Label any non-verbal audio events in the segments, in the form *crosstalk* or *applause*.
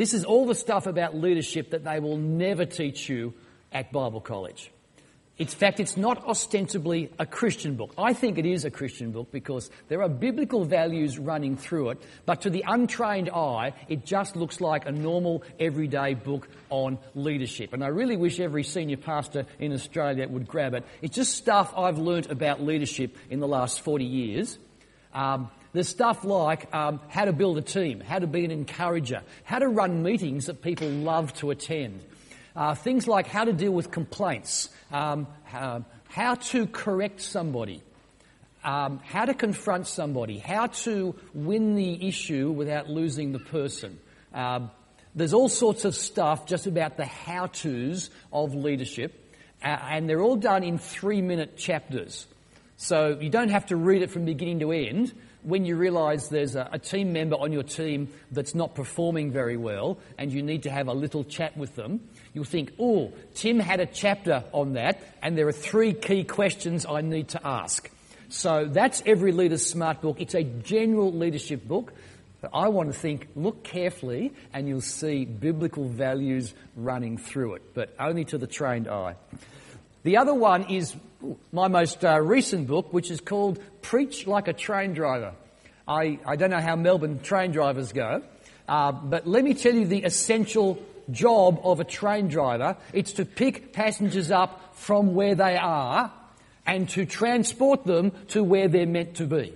This is all the stuff about leadership that they will never teach you at Bible college. In fact, it's not ostensibly a Christian book. I think it is a Christian book because there are biblical values running through it, but to the untrained eye, it just looks like a normal, everyday book on leadership. And I really wish every senior pastor in Australia would grab it. It's just stuff I've learnt about leadership in the last 40 years. Um, there's stuff like um, how to build a team, how to be an encourager, how to run meetings that people love to attend. Uh, things like how to deal with complaints, um, uh, how to correct somebody, um, how to confront somebody, how to win the issue without losing the person. Um, there's all sorts of stuff just about the how to's of leadership, uh, and they're all done in three minute chapters. So you don't have to read it from beginning to end when you realise there's a, a, team member on your team that's not performing very well and you need to have a little chat with them, you'll think, oh, Tim had a chapter on that and there are three key questions I need to ask. So that's every leader's smart book. It's a general leadership book. But I want to think, look carefully, and you'll see biblical values running through it, but only to the trained eye. The other one is my most uh, recent book, which is called Preach Like a Train Driver. I, I don't know how Melbourne train drivers go, uh, but let me tell you the essential job of a train driver. It's to pick passengers up from where they are and to transport them to where they're meant to be.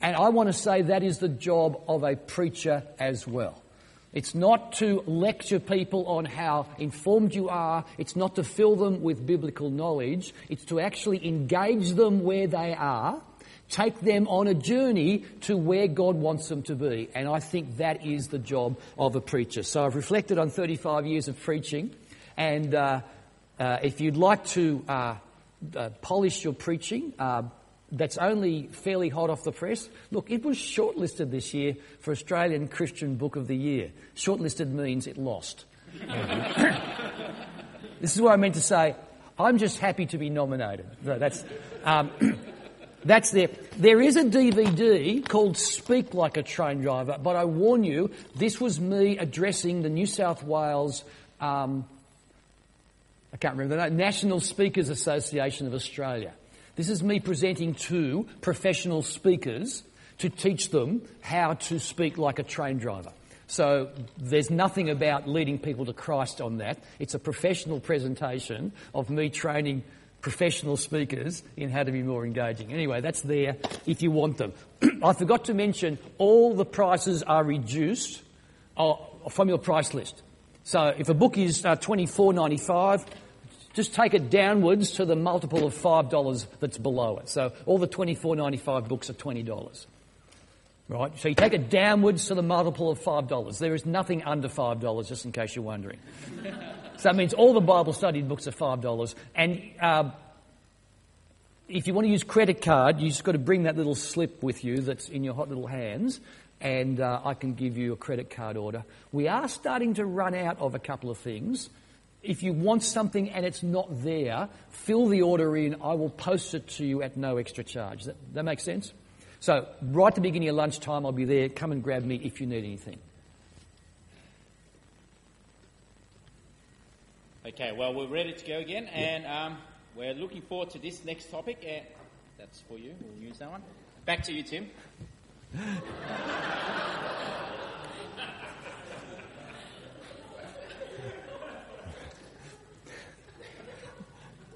And I want to say that is the job of a preacher as well. It's not to lecture people on how informed you are. It's not to fill them with biblical knowledge. It's to actually engage them where they are, take them on a journey to where God wants them to be. And I think that is the job of a preacher. So I've reflected on 35 years of preaching. And uh, uh, if you'd like to uh, uh polish your preaching, uh, that's only fairly hot off the press. Look, it was shortlisted this year for Australian Christian Book of the Year. Shortlisted means it lost. *coughs* this is what I meant to say. I'm just happy to be nominated. No, that's, um, that's there. There is a DVD called Speak Like a Train Driver, but I warn you, this was me addressing the New South Wales, um, I can't remember the name, National Speakers Association of Australia. This is me presenting to professional speakers to teach them how to speak like a train driver. So there's nothing about leading people to Christ on that. It's a professional presentation of me training professional speakers in how to be more engaging. Anyway, that's there if you want them. *clears throat* I forgot to mention all the prices are reduced uh, from your price list. So if a book is uh, $24.95, just take it downwards to the multiple of $5 that's below it. So all the $24.95 books are $20. Right? So you take it downwards to the multiple of $5. There is nothing under $5, just in case you're wondering. so that means all the Bible study books are $5. And uh, if you want to use credit card, you just got to bring that little slip with you that's in your hot little hands, and uh, I can give you a credit card order. We are starting to run out of a couple of things if you want something and it's not there, fill the order in. I will post it to you at no extra charge. That, that makes sense? So, right at the beginning of lunchtime, I'll be there. Come and grab me if you need anything. Okay, well, we're ready to go again, and um, we're looking forward to this next topic. Uh, that's for you. We'll use that one. Back to you, Tim.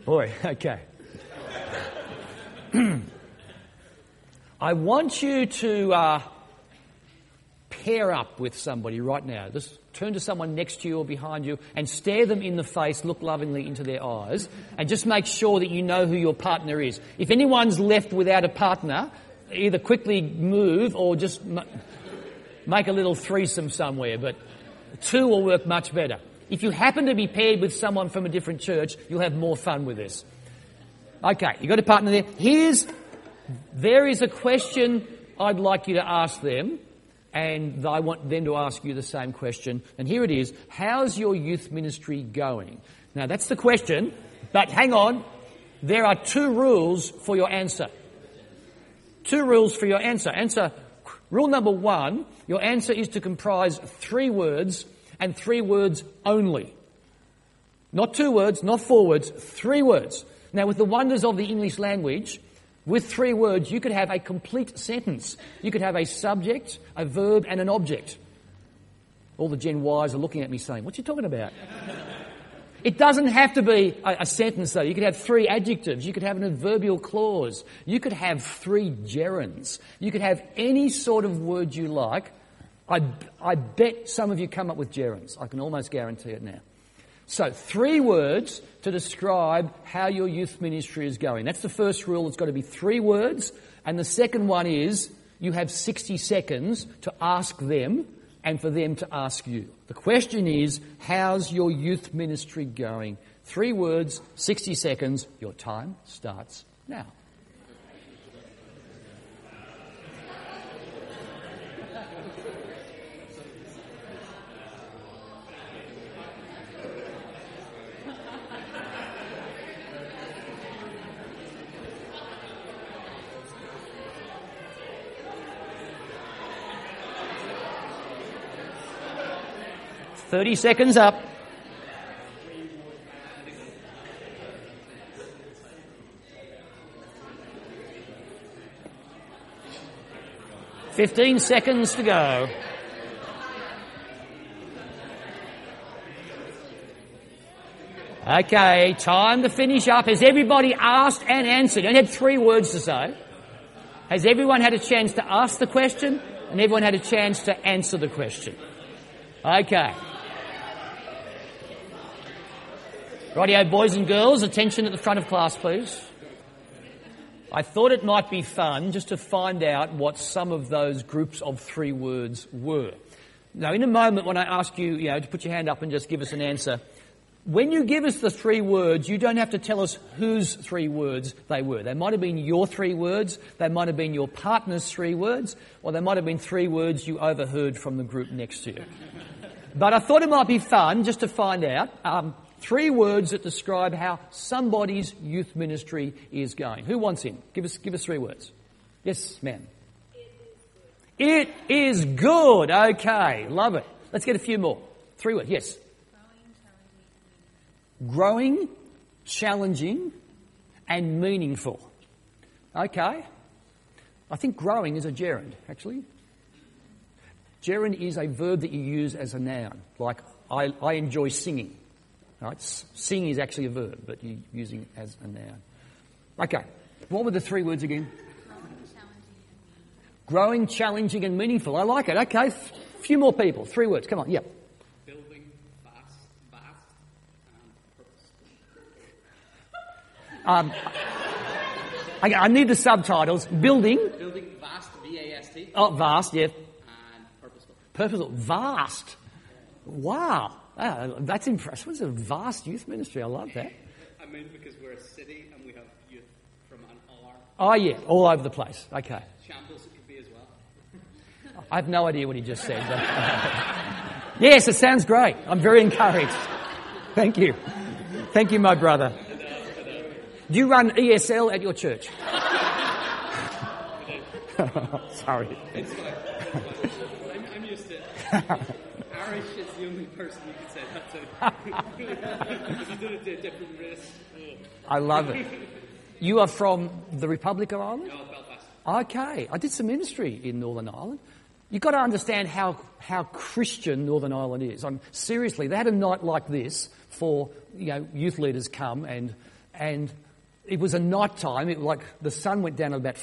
Boy, *laughs* okay. *clears throat* I want you to uh, pair up with somebody right now. Just turn to someone next to you or behind you and stare them in the face, look lovingly into their eyes, and just make sure that you know who your partner is. If anyone's left without a partner, either quickly move or just m- make a little threesome somewhere, but two will work much better. If you happen to be paired with someone from a different church, you'll have more fun with this. Okay, you got a partner there. Here's, there is a question I'd like you to ask them, and I want them to ask you the same question. And here it is. How's your youth ministry going? Now that's the question, but hang on. There are two rules for your answer. Two rules for your answer. Answer, rule number one, your answer is to comprise three words and three words only. Not two words, not four words, three words. Now, with the wonders of the English language, with three words, you could have a complete sentence. You could have a subject, a verb, and an object. All the Gen Ys are looking at me saying, What are you talking about? It doesn't have to be a, a, sentence, though. You could have three adjectives. You could have an adverbial clause. You could have three gerunds. You could have any sort of word you like. I, I bet some of you come up with gerunds. I can almost guarantee it now. So, three words to describe how your youth ministry is going. That's the first rule. It's got to be three words. And the second one is you have 60 seconds to ask them and for them to ask you. The question is, how's your youth ministry going? Three words, 60 seconds. Your time starts now. 30 seconds up. Fifteen seconds to go. Okay, time to finish up. Has everybody asked and answered? Only had three words to say. Has everyone had a chance to ask the question and everyone had a chance to answer the question? Okay. Rightio, boys and girls, attention at the front of class, please. I thought it might be fun just to find out what some of those groups of three words were. Now, in a moment, when I ask you, you know, to put your hand up and just give us an answer, when you give us the three words, you don't have to tell us whose three words they were. They might have been your three words, they might have been your partner's three words, or they might have been three words you overheard from the group next to you. But I thought it might be fun just to find out um, Three words that describe how somebody's youth ministry is going. Who wants in? Give us, give us three words. Yes, ma'am. It is good. Okay, love it. Let's get a few more. Three words. Yes. Growing, challenging, and meaningful. Okay. I think growing is a gerund, actually. Gerund is a verb that you use as a noun. Like, I, I enjoy singing. Right? Sing is actually a verb, but you're using it as a noun. Okay. What were the three words again? Growing, challenging, and meaningful. I like it. Okay. A few more people. Three words. Come on. Yep. Building, fast, vast, and purposeful. Um, okay, I need the subtitles. Building. Building, vast, V-A-S-T. Oh, vast, yeah. And purposeful. Purposeful. Vast. Wow. That's impressive. It's a vast youth ministry. I love that. I mean, because we're a city and we have youth from an hour. Oh, yeah, all over the place. Okay. Shambles it could be as well. I have no idea what he just said. But yes, it sounds great. I'm very encouraged. Thank you. Thank you, my brother. Do you run ESL at your church? *laughs* Sorry. It's fine. I'm, I'm used to it. *laughs* The only person you can say that to. *laughs* did it to a different race. I love it. You are from the Republic of Ireland? No, Belfast. Okay. I did some ministry in Northern Ireland. You've got to understand how, how Christian Northern Ireland is. I'm, seriously, they had a night like this for you know, youth leaders come and, and it was a night time. It, like the sun went down at about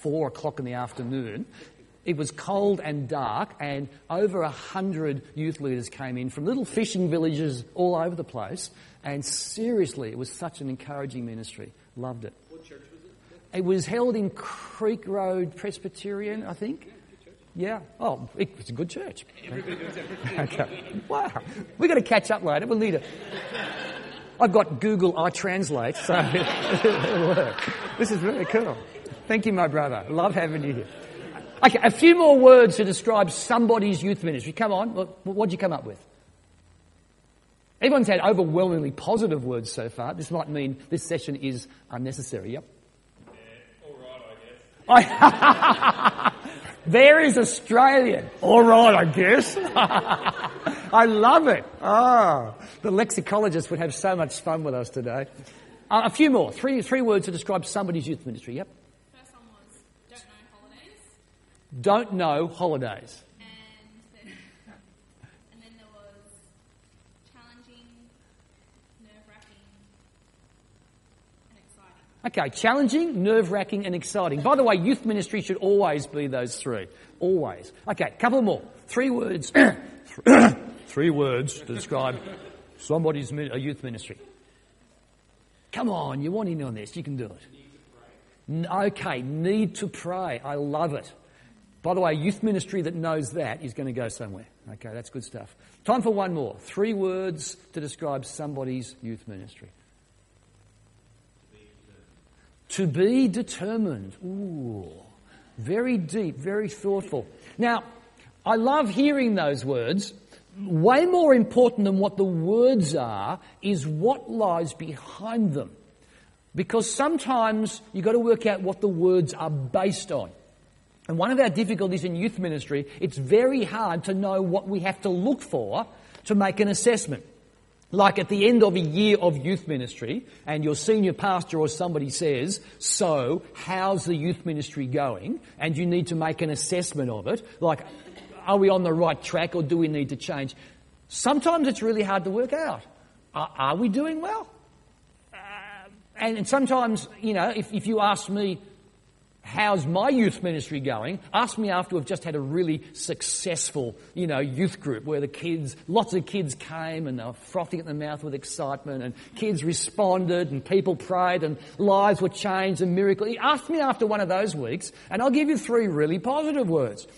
four o'clock in the afternoon it was cold and dark, and over a hundred youth leaders came in from little fishing villages all over the place. And seriously, it was such an encouraging ministry. Loved it. What church was it? It was held in Creek Road Presbyterian, I think. Yeah. Oh, it was a good church. *laughs* Everybody knows everything. Okay. Wow. We're going to catch up later. We'll need it. I've got Google I Translate, so *laughs* it'll work. This is really cool. Thank you, my brother. Love having you here. Okay, a few more words to describe somebody's youth ministry. Come on, what, what'd you come up with? Everyone's had overwhelmingly positive words so far. This might mean this session is unnecessary. Yep. all right, I guess. *laughs* *laughs* there is Australian. All right, I guess. *laughs* I love it. Ah, the lexicologists would have so much fun with us today. Uh, a few more. Three, three words to describe somebody's youth ministry. Yep. Don't know holidays, Don't know holidays. and and then there was challenging, nerve wracking, and exciting. Okay, challenging, nerve wracking, and exciting. By the way, youth ministry should always be those three. Always. Okay, couple more. Three words. *coughs* three words to describe somebody's a youth ministry. Come on, you want in on this. You can do it. Okay, need to pray. I love it. By the way, youth ministry that knows that is going to go somewhere. Okay, that's good stuff. Time for one more. Three words to describe somebody's youth ministry. To be determined. Ooh, very deep, very thoughtful. Now, I love hearing those words. Way more important than what the words are is what lies behind them. Because sometimes you've got to work out what the words are based on. And one of our difficulties in youth ministry, it's very hard to know what we have to look for to make an assessment. Like at the end of a year of youth ministry, and your senior pastor or somebody says, So, how's the youth ministry going? And you need to make an assessment of it. Like, are we on the right track or do we need to change? Sometimes it's really hard to work out. Are, are we doing well? Uh, and, and sometimes, you know, if, if you ask me, how's my youth ministry going? Ask me after we've just had a really successful, you know, youth group where the kids, lots of kids came and they were frothing at the mouth with excitement and kids responded and people prayed and lives were changed and miracles. Ask me after one of those weeks and I'll give you three really positive words.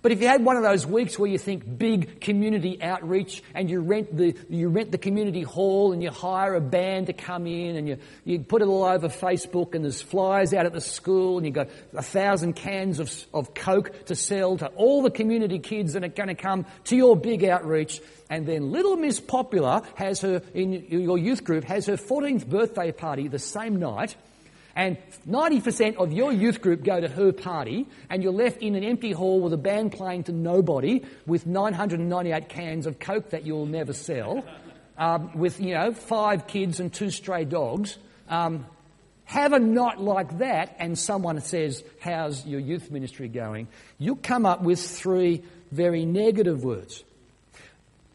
But if you had one of those weeks where you think big community outreach and you rent the, you rent the community hall and you hire a band to come in and you, you put it all over Facebook and there's flyers out at the school and you've got a thousand cans of, of Coke to sell to all the community kids that are going to come to your big outreach. And then little Miss Popular has her, in your youth group, has her 14th birthday party the same night and 90% of your youth group go to her party, and you're left in an empty hall with a band playing to nobody with 998 cans of Coke that you'll never sell, um, with, you know, five kids and two stray dogs. Um, have a night like that, and someone says, How's your youth ministry going? You'll come up with three very negative words.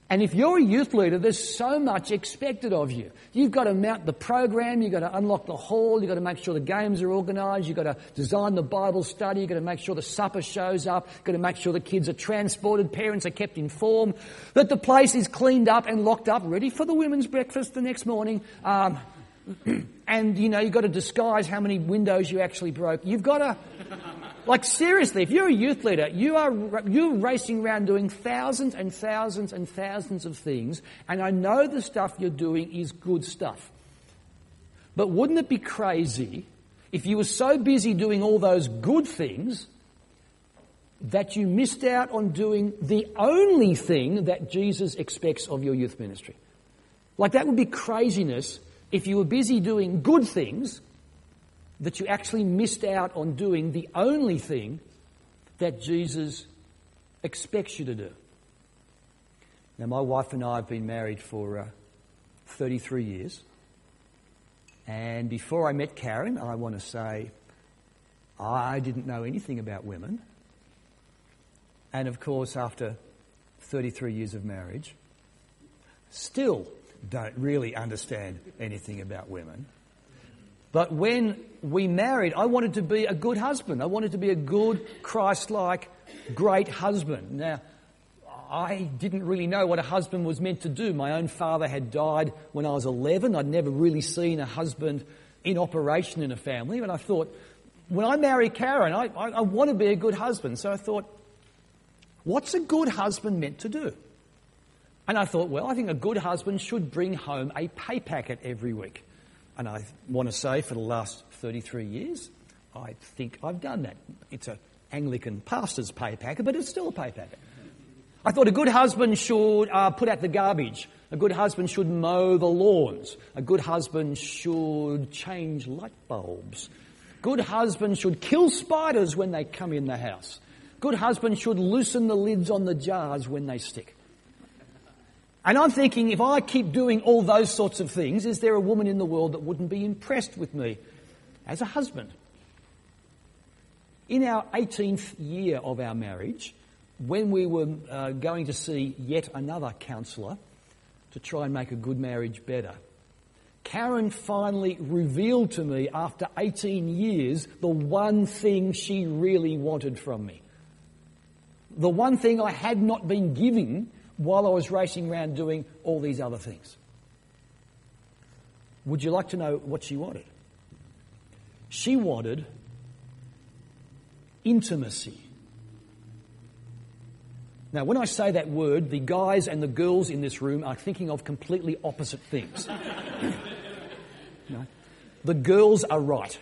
And if you're a youth leader, there's so much expected of you. You've got to mount the program, you've got to unlock the hall, you've got to make sure the games are organised, you've got to design the Bible study, you've got to make sure the supper shows up, you've got to make sure the kids are transported, parents are kept informed, that the place is cleaned up and locked up, ready for the women's breakfast the next morning. Um, *clears throat* and, you know, you've got to disguise how many windows you actually broke. You've got to, like seriously, if you're a youth leader, you are you're racing around doing thousands and thousands and thousands of things, and I know the stuff you're doing is good stuff. But wouldn't it be crazy if you were so busy doing all those good things that you missed out on doing the only thing that Jesus expects of your youth ministry? Like that would be craziness if you were busy doing good things that you actually missed out on doing the only thing that Jesus expects you to do. Now, my wife and I have been married for uh, 33 years. And before I met Karen, I want to say I didn't know anything about women. And of course, after 33 years of marriage, still don't really understand anything about women. But when we married, I wanted to be a good husband. I wanted to be a good, Christ like, great husband. Now, I didn't really know what a husband was meant to do. My own father had died when I was 11. I'd never really seen a husband in operation in a family. And I thought, when I marry Karen, I, I, I want to be a good husband. So I thought, what's a good husband meant to do? And I thought, well, I think a good husband should bring home a pay packet every week. And I want to say for the last 33 years, I think I've done that. It's an Anglican pastor's pay packet, but it's still a pay packet. I thought a good husband should uh, put out the garbage. A good husband should mow the lawns. A good husband should change light bulbs. Good husband should kill spiders when they come in the house. Good husband should loosen the lids on the jars when they stick. And I'm thinking, if I keep doing all those sorts of things, is there a woman in the world that wouldn't be impressed with me as a husband? In our 18th year of our marriage, when we were uh, going to see yet another counsellor to try and make a good marriage better, Karen finally revealed to me after 18 years the one thing she really wanted from me. The one thing I had not been giving while I was racing around doing all these other things. Would you like to know what she wanted? She wanted intimacy. Now, when I say that word, the guys and the girls in this room are thinking of completely opposite things. *laughs* no? The girls are right.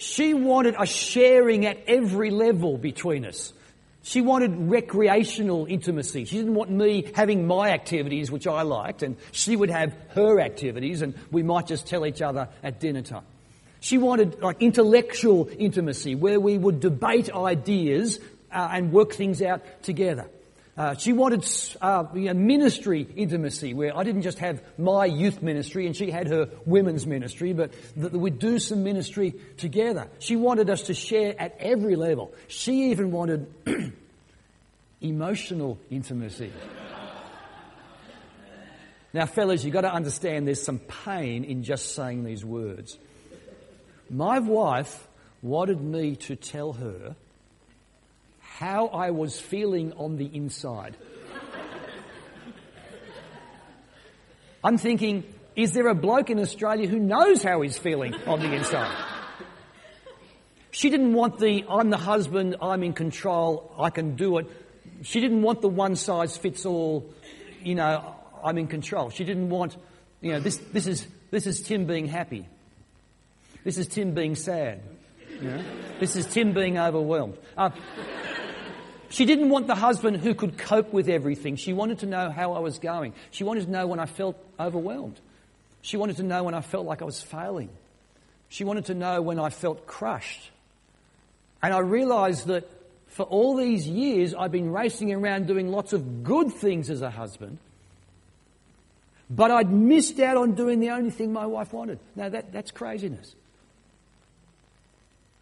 She wanted a sharing at every level between us. She wanted recreational intimacy. She didn't want me having my activities, which I liked, and she would have her activities, and we might just tell each other at dinner time. She wanted like intellectual intimacy, where we would debate ideas uh, and work things out together. Uh, she wanted uh, know, ministry intimacy, where I didn't just have my youth ministry and she had her women's ministry, but that we'd do some ministry together. She wanted us to share at every level. She even wanted *clears throat* emotional intimacy. Now, fellas, you've got to understand there's some pain in just saying these words. My wife wanted me to tell her how I was feeling on the inside. I'm thinking, is there a bloke in Australia who knows how he's feeling on the inside? She didn't want the, I'm the husband, I'm in control, I can do it. She didn't want the one size fits all, you know, I'm in control. She didn't want, you know, this, this, is, this is Tim being happy. This is Tim being sad. You know? This is Tim being overwhelmed. Uh, she didn't want the husband who could cope with everything. She wanted to know how I was going. She wanted to know when I felt overwhelmed. She wanted to know when I felt like I was failing. She wanted to know when I felt crushed. And I realized that for all these years, I've been racing around doing lots of good things as a husband. But I'd missed out on doing the only thing my wife wanted. Now, that, that's craziness.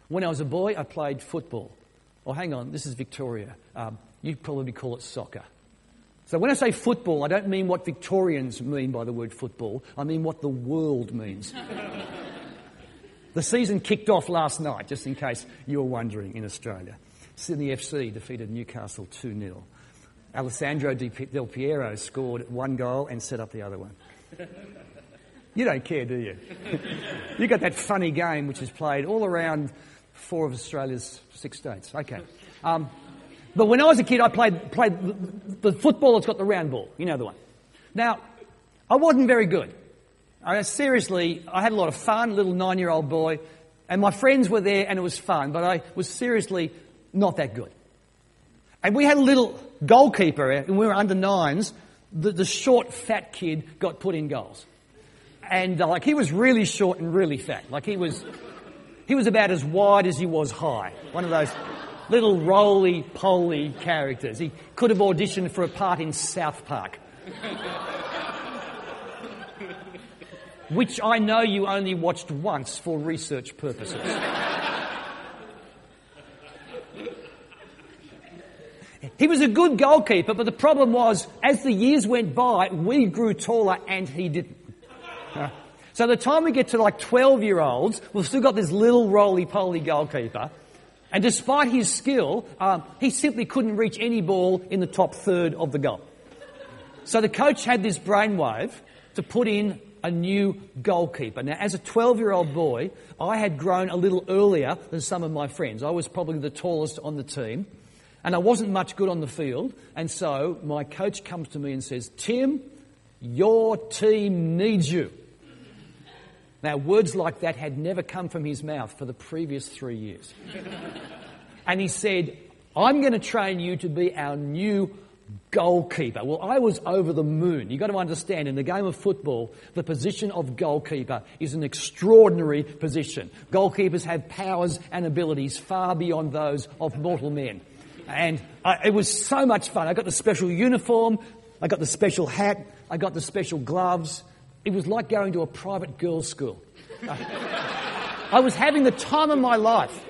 When I was a boy, I played football. Oh, hang on, this is Victoria. Um, you'd probably call it soccer. So when I say football, I don't mean what Victorians mean by the word football. I mean what the world means. *laughs* the season kicked off last night, just in case you were wondering, in Australia. Sydney FC defeated Newcastle 2 0. Alessandro Del Piero scored one goal and set up the other one. You don't care, do you? *laughs* you got that funny game which is played all around four of Australia's six states. Okay. Um, but when I was a kid, I played, played the, football that's got the round ball. You know the one. Now, I wasn't very good. I, seriously, I had a lot of fun, little nine year old boy, and my friends were there and it was fun, but I was seriously not that good. And we had a little goalkeeper, and we were under nines. The, the short, fat kid got put in goals. And uh, like he was really short and really fat. Like he was he was about as wide as he was high. One of those little roly poly characters. He could have auditioned for a part in South Park. Which I know you only watched once for research purposes. He was a good goalkeeper, but the problem was, as the years went by, we grew taller and he didn't. So the time we get to like 12 year olds, we've still got this little roly-poly goalkeeper. And despite his skill, um, he simply couldn't reach any ball in the top third of the goal. So the coach had this brainwave to put in a new goalkeeper. Now, as a 12 year old boy, I had grown a little earlier than some of my friends. I was probably the tallest on the team, and I wasn't much good on the field. And so my coach comes to me and says, Tim, your team needs you. Now, words like that had never come from his mouth for the previous three years. and he said, I'm going to train you to be our new goalkeeper. Well, I was over the moon. You've got to understand, in the game of football, the position of goalkeeper is an extraordinary position. Goalkeepers have powers and abilities far beyond those of mortal men. And I, it was so much fun. I got the special uniform, I got the special hat, I got the special gloves. It was like going to a private girls' school. *laughs* I was having the time of my life.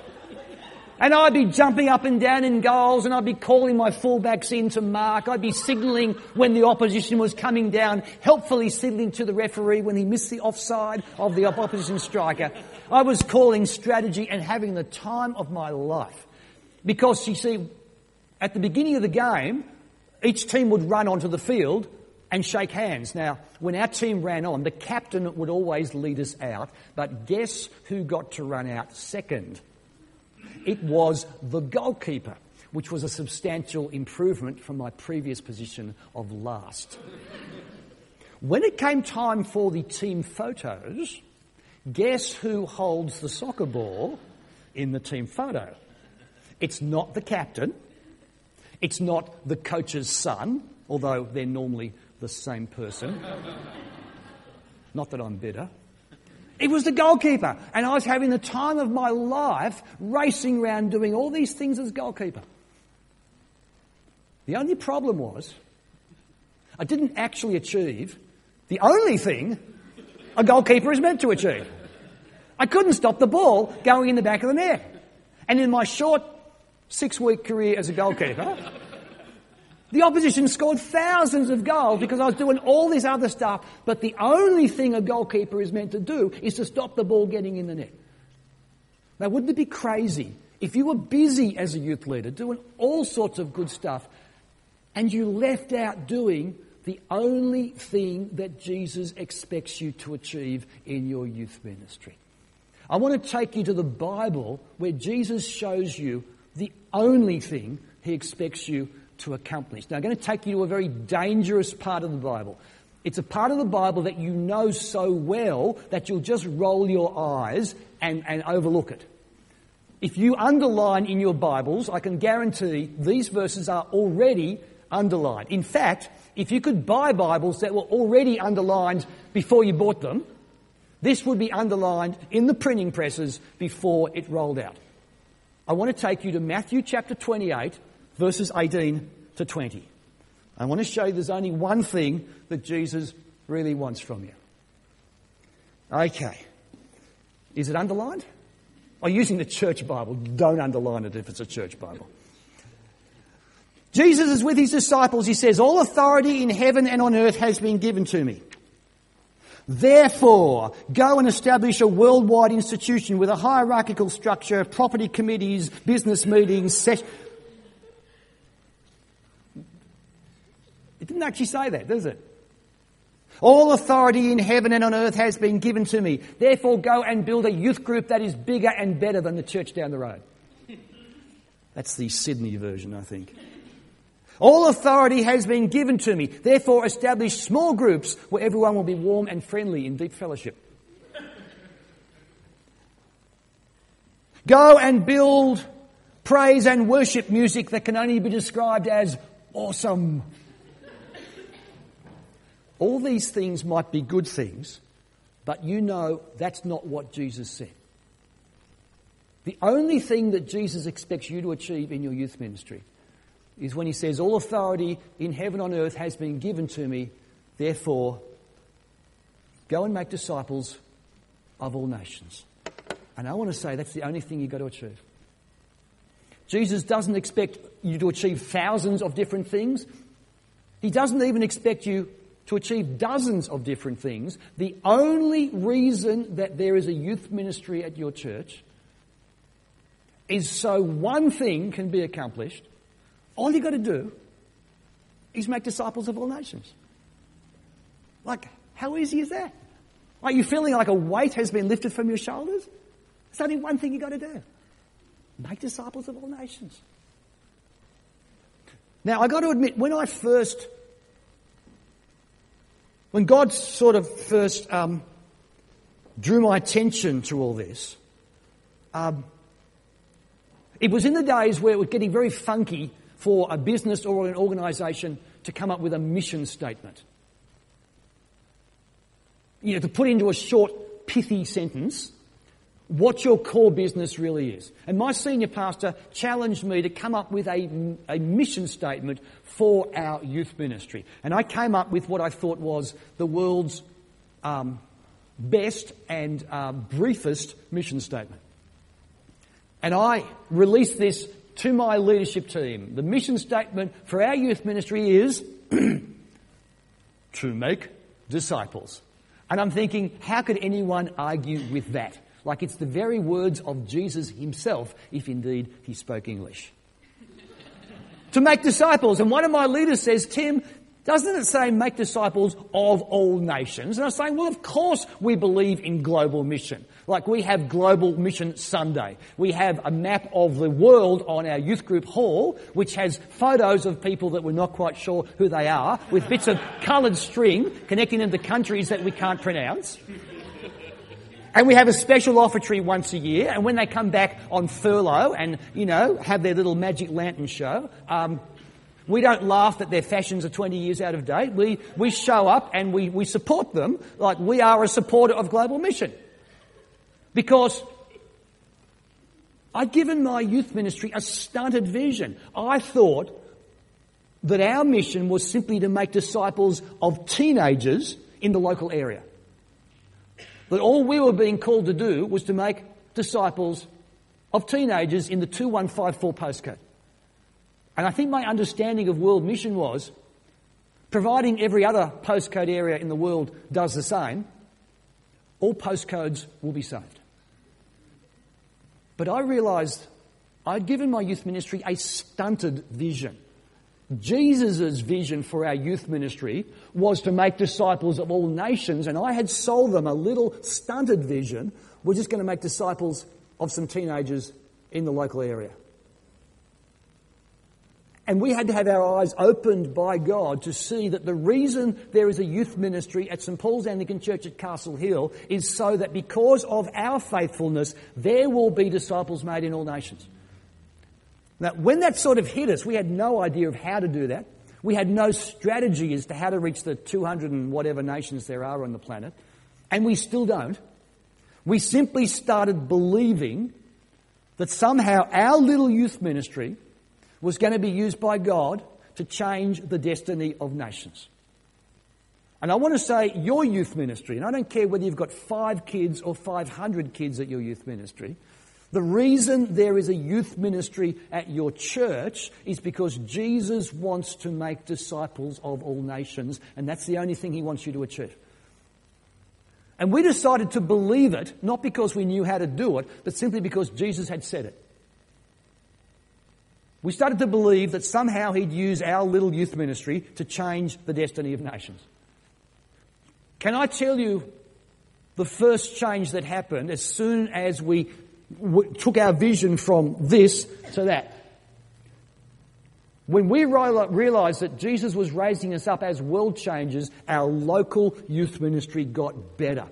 And I'd be jumping up and down in goals and I'd be calling my fullbacks in to mark. I'd be signalling when the opposition was coming down, helpfully signalling to the referee when he missed the offside of the opposition striker. I was calling strategy and having the time of my life. Because you see, at the beginning of the game, each team would run onto the field and shake hands. Now, when our team ran on, the captain would always lead us out, but guess who got to run out second? It was the goalkeeper, which was a substantial improvement from my previous position of last. when it came time for the team photos, guess who holds the soccer ball in the team photo? It's not the captain. It's not the coach's son, although they're normally the same person. Not that I'm bitter. It was the goalkeeper. And I was having the time of my life racing around doing all these things as goalkeeper. The only problem was I didn't actually achieve the only thing a goalkeeper is meant to achieve. I couldn't stop the ball going in the back of the net. And in my short six week career as a goalkeeper, the opposition scored thousands of goals because I was doing all this other stuff, but the only thing a goalkeeper is meant to do is to stop the ball getting in the net. Now, wouldn't it be crazy if you were busy as a youth leader doing all sorts of good stuff and you left out doing the only thing that Jesus expects you to achieve in your youth ministry? I want to take you to the Bible where Jesus shows you the only thing he expects you to accomplish. Now, I'm going to take you to a very dangerous part of the Bible. It's a part of the Bible that you know so well that you'll just roll your eyes and, and overlook it. If you underline in your Bibles, I can guarantee these verses are already underlined. In fact, if you could buy Bibles that were already underlined before you bought them, this would be underlined in the printing presses before it rolled out. I want to take you to Matthew chapter 28, verses 18 to 20. I want to show you there's only one thing that Jesus really wants from you. Okay. Is it underlined? I'm using the church Bible. Don't underline it if it's a church Bible. Jesus is with his disciples. He says, All authority in heaven and on earth has been given to me. Therefore, go and establish a worldwide institution with a hierarchical structure, property committees, business meetings, sessions. It didn't actually say that, does it? All authority in heaven and on earth has been given to me. Therefore, go and build a youth group that is bigger and better than the church down the road. *laughs* That's the Sydney version, I think. All authority has been given to me. Therefore, establish small groups where everyone will be warm and friendly in deep fellowship. Go and build praise and worship music that can only be described as awesome. All these things might be good things, but you know that's not what Jesus said. The only thing that Jesus expects you to achieve in your youth ministry is when he says, All authority in heaven and on earth has been given to me, therefore, go and make disciples of all nations. And I want to say that's the only thing you've got to achieve. Jesus doesn't expect you to achieve thousands of different things. He doesn't even expect you to achieve dozens of different things. The only reason that there is a youth ministry at your church is so one thing can be accomplished. All you've got to do is make disciples of all nations. Like, how easy is that? Are you feeling like a weight has been lifted from your shoulders? There's only one thing you've got to do make disciples of all nations. Now, I've got to admit, when I first when God sort of first um, drew my attention to all this, um, it was in the days where it was getting very funky for a business or an organisation to come up with a mission statement. You know, to put into a short, pithy sentence what your core business really is. And my senior pastor challenged me to come up with a, a mission statement for our youth ministry. And I came up with what I thought was the world's um, best and uh, briefest mission statement. And I released this to my leadership team. The mission statement for our youth ministry is *clears throat* to make disciples. And I'm thinking, how could anyone argue with that? Like it's the very words of Jesus himself, if indeed he spoke English. *laughs* to make disciples. And one of my leaders says, Tim, doesn't it say make disciples of all nations? And I'm saying, well, of course we believe in global mission. Like we have Global Mission Sunday. We have a map of the world on our youth group hall, which has photos of people that we're not quite sure who they are, with bits of coloured string connecting them to countries that we can't pronounce. And we have a special offertory once a year, and when they come back on furlough and, you know, have their little magic lantern show, um, we don't laugh that their fashions are 20 years out of date. We, we show up and we, we support them like we are a supporter of global mission. Because I'd given my youth ministry a stunted vision. I thought that our mission was simply to make disciples of teenagers in the local area. That all we were being called to do was to make disciples of teenagers in the 2154 postcode. And I think my understanding of world mission was providing every other postcode area in the world does the same, all postcodes will be saved. But I realised I'd given my youth ministry a stunted vision. Jesus' vision for our youth ministry was to make disciples of all nations, and I had sold them a little stunted vision. We're just going to make disciples of some teenagers in the local area. And we had to have our eyes opened by God to see that the reason there is a youth ministry at St. Paul's Anglican Church at Castle Hill is so that because of our faithfulness, there will be disciples made in all nations. Now, when that sort of hit us, we had no idea of how to do that. We had no strategy as to how to reach the 200 and whatever nations there are on the planet. And we still don't. We simply started believing that somehow our little youth ministry was going to be used by God to change the destiny of nations. And I want to say your youth ministry, and I don't care whether you've got five kids or 500 kids at your youth ministry, the reason there is a youth ministry at your church is because Jesus wants to make disciples of all nations, and that's the only thing he wants you to achieve. And we decided to believe it, not because we knew how to do it, but simply because Jesus had said it. We started to believe that somehow he'd use our little youth ministry to change the destiny of nations. Can I tell you the first change that happened as soon as we took our vision from this to that? When we realized that Jesus was raising us up as world changers, our local youth ministry got better.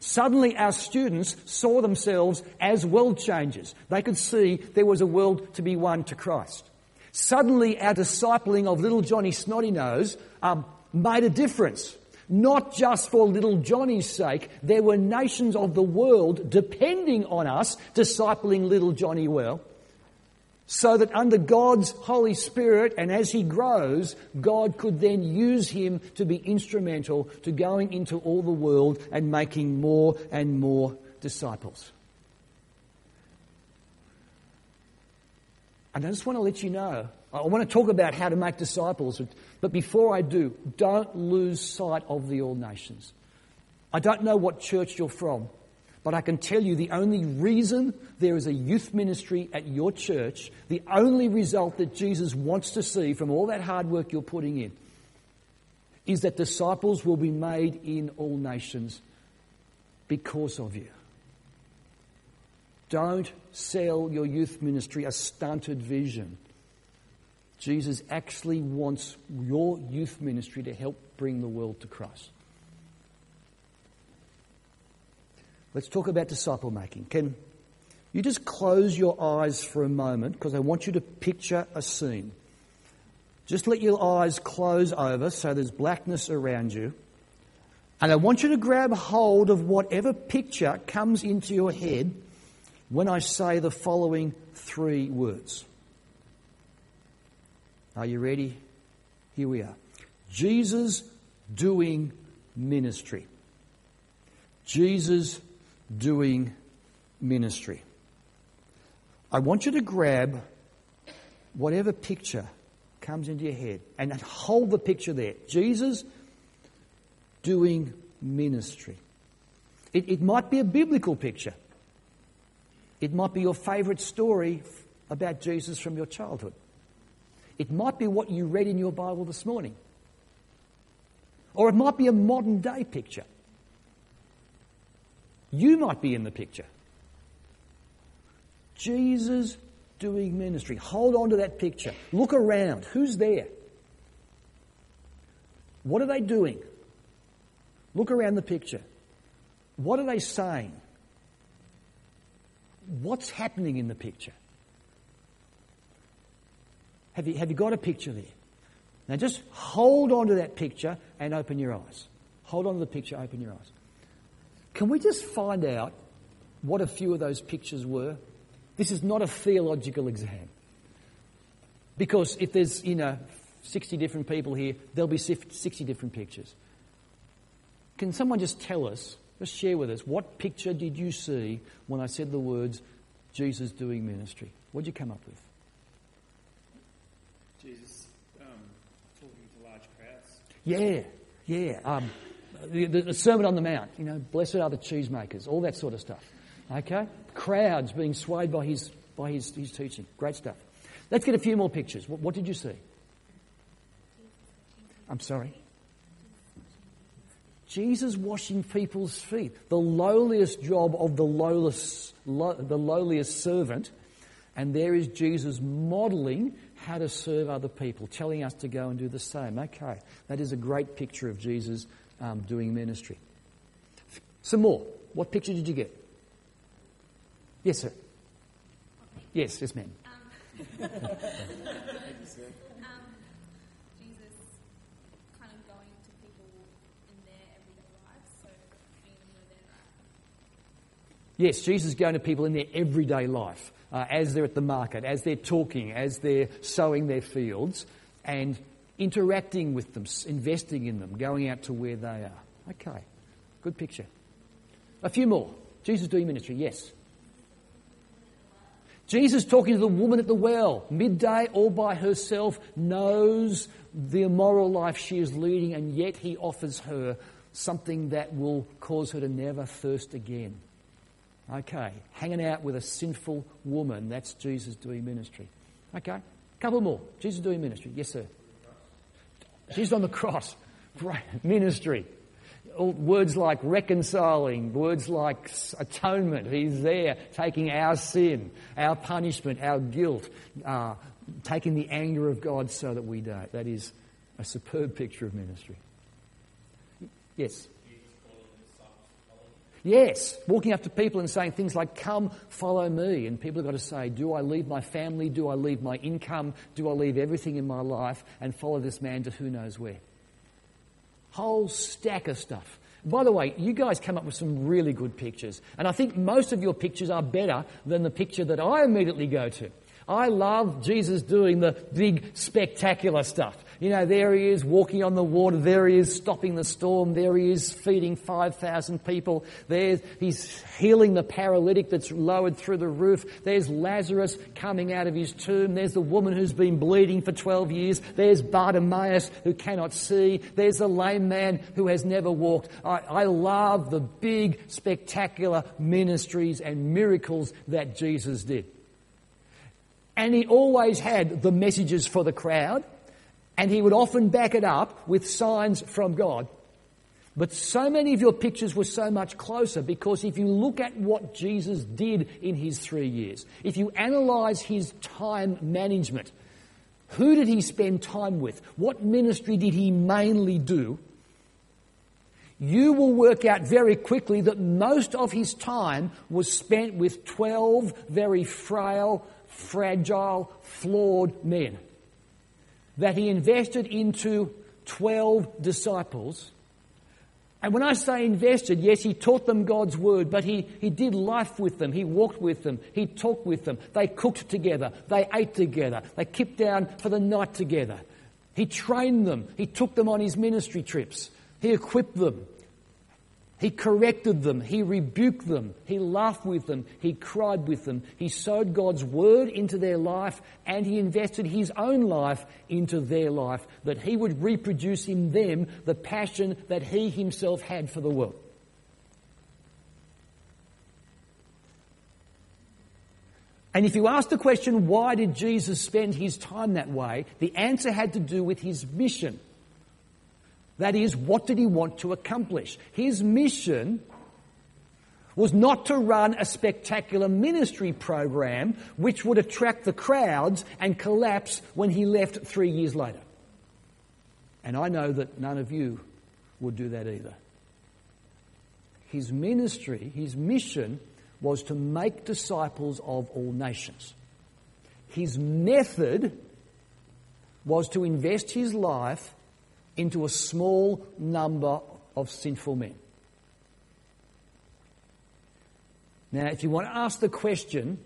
Suddenly, our students saw themselves as world changers. They could see there was a world to be won to Christ. Suddenly, our discipling of little Johnny Snotty Nose um, made a difference. Not just for little Johnny's sake, there were nations of the world depending on us discipling little Johnny well so that under God's Holy Spirit and as he grows, God could then use him to be instrumental to going into all the world and making more and more disciples. And I just want to let you know, I want to talk about how to make disciples, but before I do, don't lose sight of the all nations. I don't know what church you're from. But I can tell you the only reason there is a youth ministry at your church, the only result that Jesus wants to see from all that hard work you're putting in, is that disciples will be made in all nations because of you. Don't sell your youth ministry a stunted vision. Jesus actually wants your youth ministry to help bring the world to Christ. Let's talk about disciple making. Can you just close your eyes for a moment because I want you to picture a scene. Just let your eyes close over so there's blackness around you. And I want you to grab hold of whatever picture comes into your head when I say the following three words. Are you ready? Here we are. Jesus doing ministry. Jesus doing ministry. I want you to grab whatever picture comes into your head and hold the picture there. Jesus doing ministry. It, it might be a biblical picture. It might be your favourite story about Jesus from your childhood. It might be what you read in your Bible this morning. Or it might be a modern day picture. You might be in the picture. Jesus doing ministry. Hold on to that picture. Look around. Who's there? What are they doing? Look around the picture. What are they saying? What's happening in the picture? Have you, have you got a picture there? Now just hold on to that picture and open your eyes. Hold on to the picture, open your eyes. Can we just find out what a few of those pictures were? This is not a theological exam. Because if there's, you know, 60 different people here, there'll be 60 different pictures. Can someone just tell us, just share with us, what picture did you see when I said the words Jesus doing ministry? What did you come up with? Jesus um, talking to large crowds. Yeah, yeah. Um, the, the, Sermon on the Mount, you know, blessed are the cheesemakers, all that sort of stuff. Okay? Crowds being swayed by his, by his, his teaching. Great stuff. Let's get a few more pictures. What, what did you see? I'm sorry. Jesus washing people's feet, the lowliest job of the lowliest, lo, the lowliest servant, and there is Jesus modeling how to serve other people, telling us to go and do the same. Okay, that is a great picture of Jesus um, doing ministry. Some more. What picture did you get? Yes, sir. Yes, yes, ma'am. Jesus kind of going to people in their everyday life, so meaning where they're. Yes, Jesus is going to people in their everyday life, uh, as they're at the market, as they're talking, as they're sowing their fields, and interacting with them, investing in them, going out to where they are. Okay, good picture. A few more. Jesus doing ministry, yes. Jesus talking to the woman at the well, midday, all by herself, knows the immoral life she is leading, and yet he offers her something that will cause her to never thirst again. Okay, hanging out with a sinful woman, that's Jesus doing ministry. Okay, couple more. Jesus doing ministry. Yes, sir. Jesus on the cross. Great ministry. Words like reconciling, words like atonement. He's there taking our sin, our punishment, our guilt, uh, taking the anger of God so that we don't. That is a superb picture of ministry. Yes. Yes, walking up to people and saying things like, Come, follow me. And people have got to say, Do I leave my family? Do I leave my income? Do I leave everything in my life and follow this man to who knows where? Whole stack of stuff. By the way, you guys come up with some really good pictures. And I think most of your pictures are better than the picture that I immediately go to. I love Jesus doing the big, spectacular stuff. You know, there he is walking on the water. There he is stopping the storm. There he is feeding 5,000 people. There's, he's healing the paralytic that's lowered through the roof. There's Lazarus coming out of his tomb. There's the woman who's been bleeding for 12 years. There's Bartimaeus who cannot see. There's the lame man who has never walked. I, I love the big, spectacular ministries and miracles that Jesus did. And he always had the messages for the crowd. And he would often back it up with signs from God. But so many of your pictures were so much closer because if you look at what Jesus did in his three years, if you analyze his time management, who did he spend time with? What ministry did he mainly do? You will work out very quickly that most of his time was spent with 12 very frail, fragile, flawed men that he invested into 12 disciples And when I say invested, yes, he taught them God's word, but he, he did life with them. He walked with them. He talked with them. They cooked together. They ate together. They kept down for the night together. He trained them. He took them on his ministry trips. He equipped them. He corrected them. He rebuked them. He laughed with them. He cried with them. He sowed God's word into their life and he invested his own life into their life that he would reproduce in them the passion that he himself had for the world. And if you ask the question, why did Jesus spend his time that way? The answer had to do with his mission. That is, what did he want to accomplish? His mission was not to run a spectacular ministry program which would attract the crowds and collapse when he left three years later. And I know that none of you would do that either. His ministry, his mission, was to make disciples of all nations. His method was to invest his life into a small number of sinful men. Now, if you want to ask the question,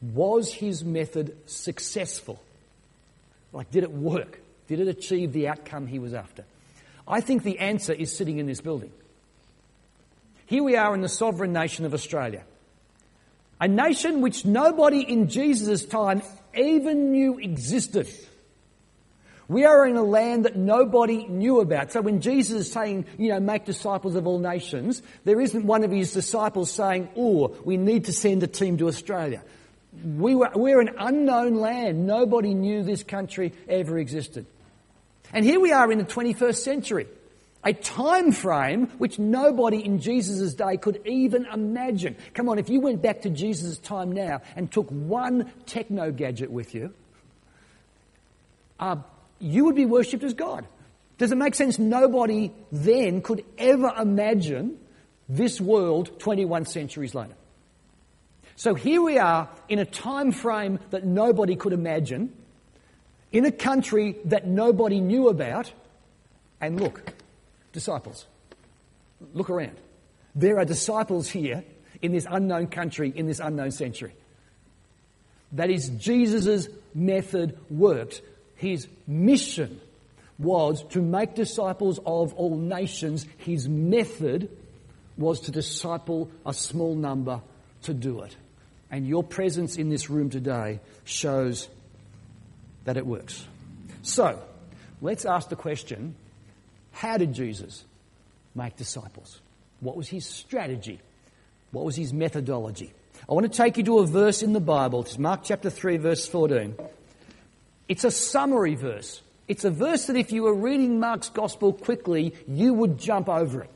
was his method successful? Like, did it work? Did it achieve the outcome he was after? I think the answer is sitting in this building. Here we are in the sovereign nation of Australia. A nation which nobody in Jesus' time even knew existed. We are in a land that nobody knew about. So when Jesus is saying, you know, make disciples of all nations, there isn't one of his disciples saying, oh, we need to send a team to Australia. We were, we're an unknown land. Nobody knew this country ever existed. And here we are in the 21st century. A time frame which nobody in Jesus' day could even imagine. Come on, if you went back to Jesus' time now and took one techno gadget with you, uh, you would be worshipped as God. Does it make sense? Nobody then could ever imagine this world 21 centuries later. So here we are in a time frame that nobody could imagine, in a country that nobody knew about, and look, disciples. Look around. There are disciples here in this unknown country, in this unknown century. That is, Jesus' method worked his mission was to make disciples of all nations. His method was to disciple a small number to do it. And your presence in this room today shows that it works. So, let's ask the question how did Jesus make disciples? What was his strategy? What was his methodology? I want to take you to a verse in the Bible. It's Mark chapter 3, verse 14. It's a summary verse. It's a verse that if you were reading Mark's gospel quickly, you would jump over it.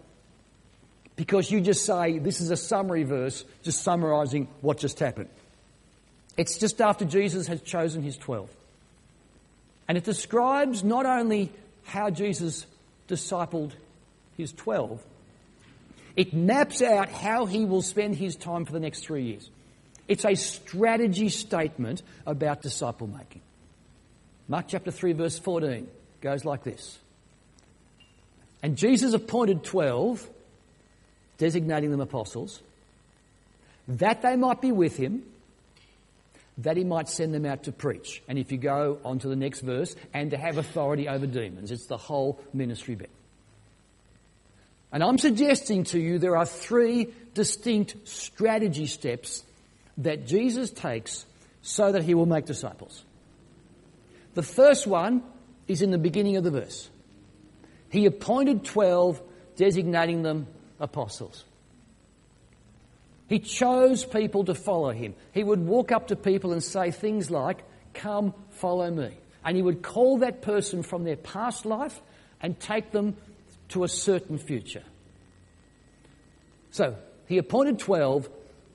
Because you just say, this is a summary verse, just summarizing what just happened. It's just after Jesus has chosen his 12. And it describes not only how Jesus discipled his 12, it maps out how he will spend his time for the next three years. It's a strategy statement about disciple making. Mark chapter 3, verse 14 goes like this. And Jesus appointed 12, designating them apostles, that they might be with him, that he might send them out to preach. And if you go on to the next verse, and to have authority over demons. It's the whole ministry bit. And I'm suggesting to you there are three distinct strategy steps that Jesus takes so that he will make disciples. The first one is in the beginning of the verse. He appointed 12, designating them apostles. He chose people to follow him. He would walk up to people and say things like, Come, follow me. And he would call that person from their past life and take them to a certain future. So, he appointed 12,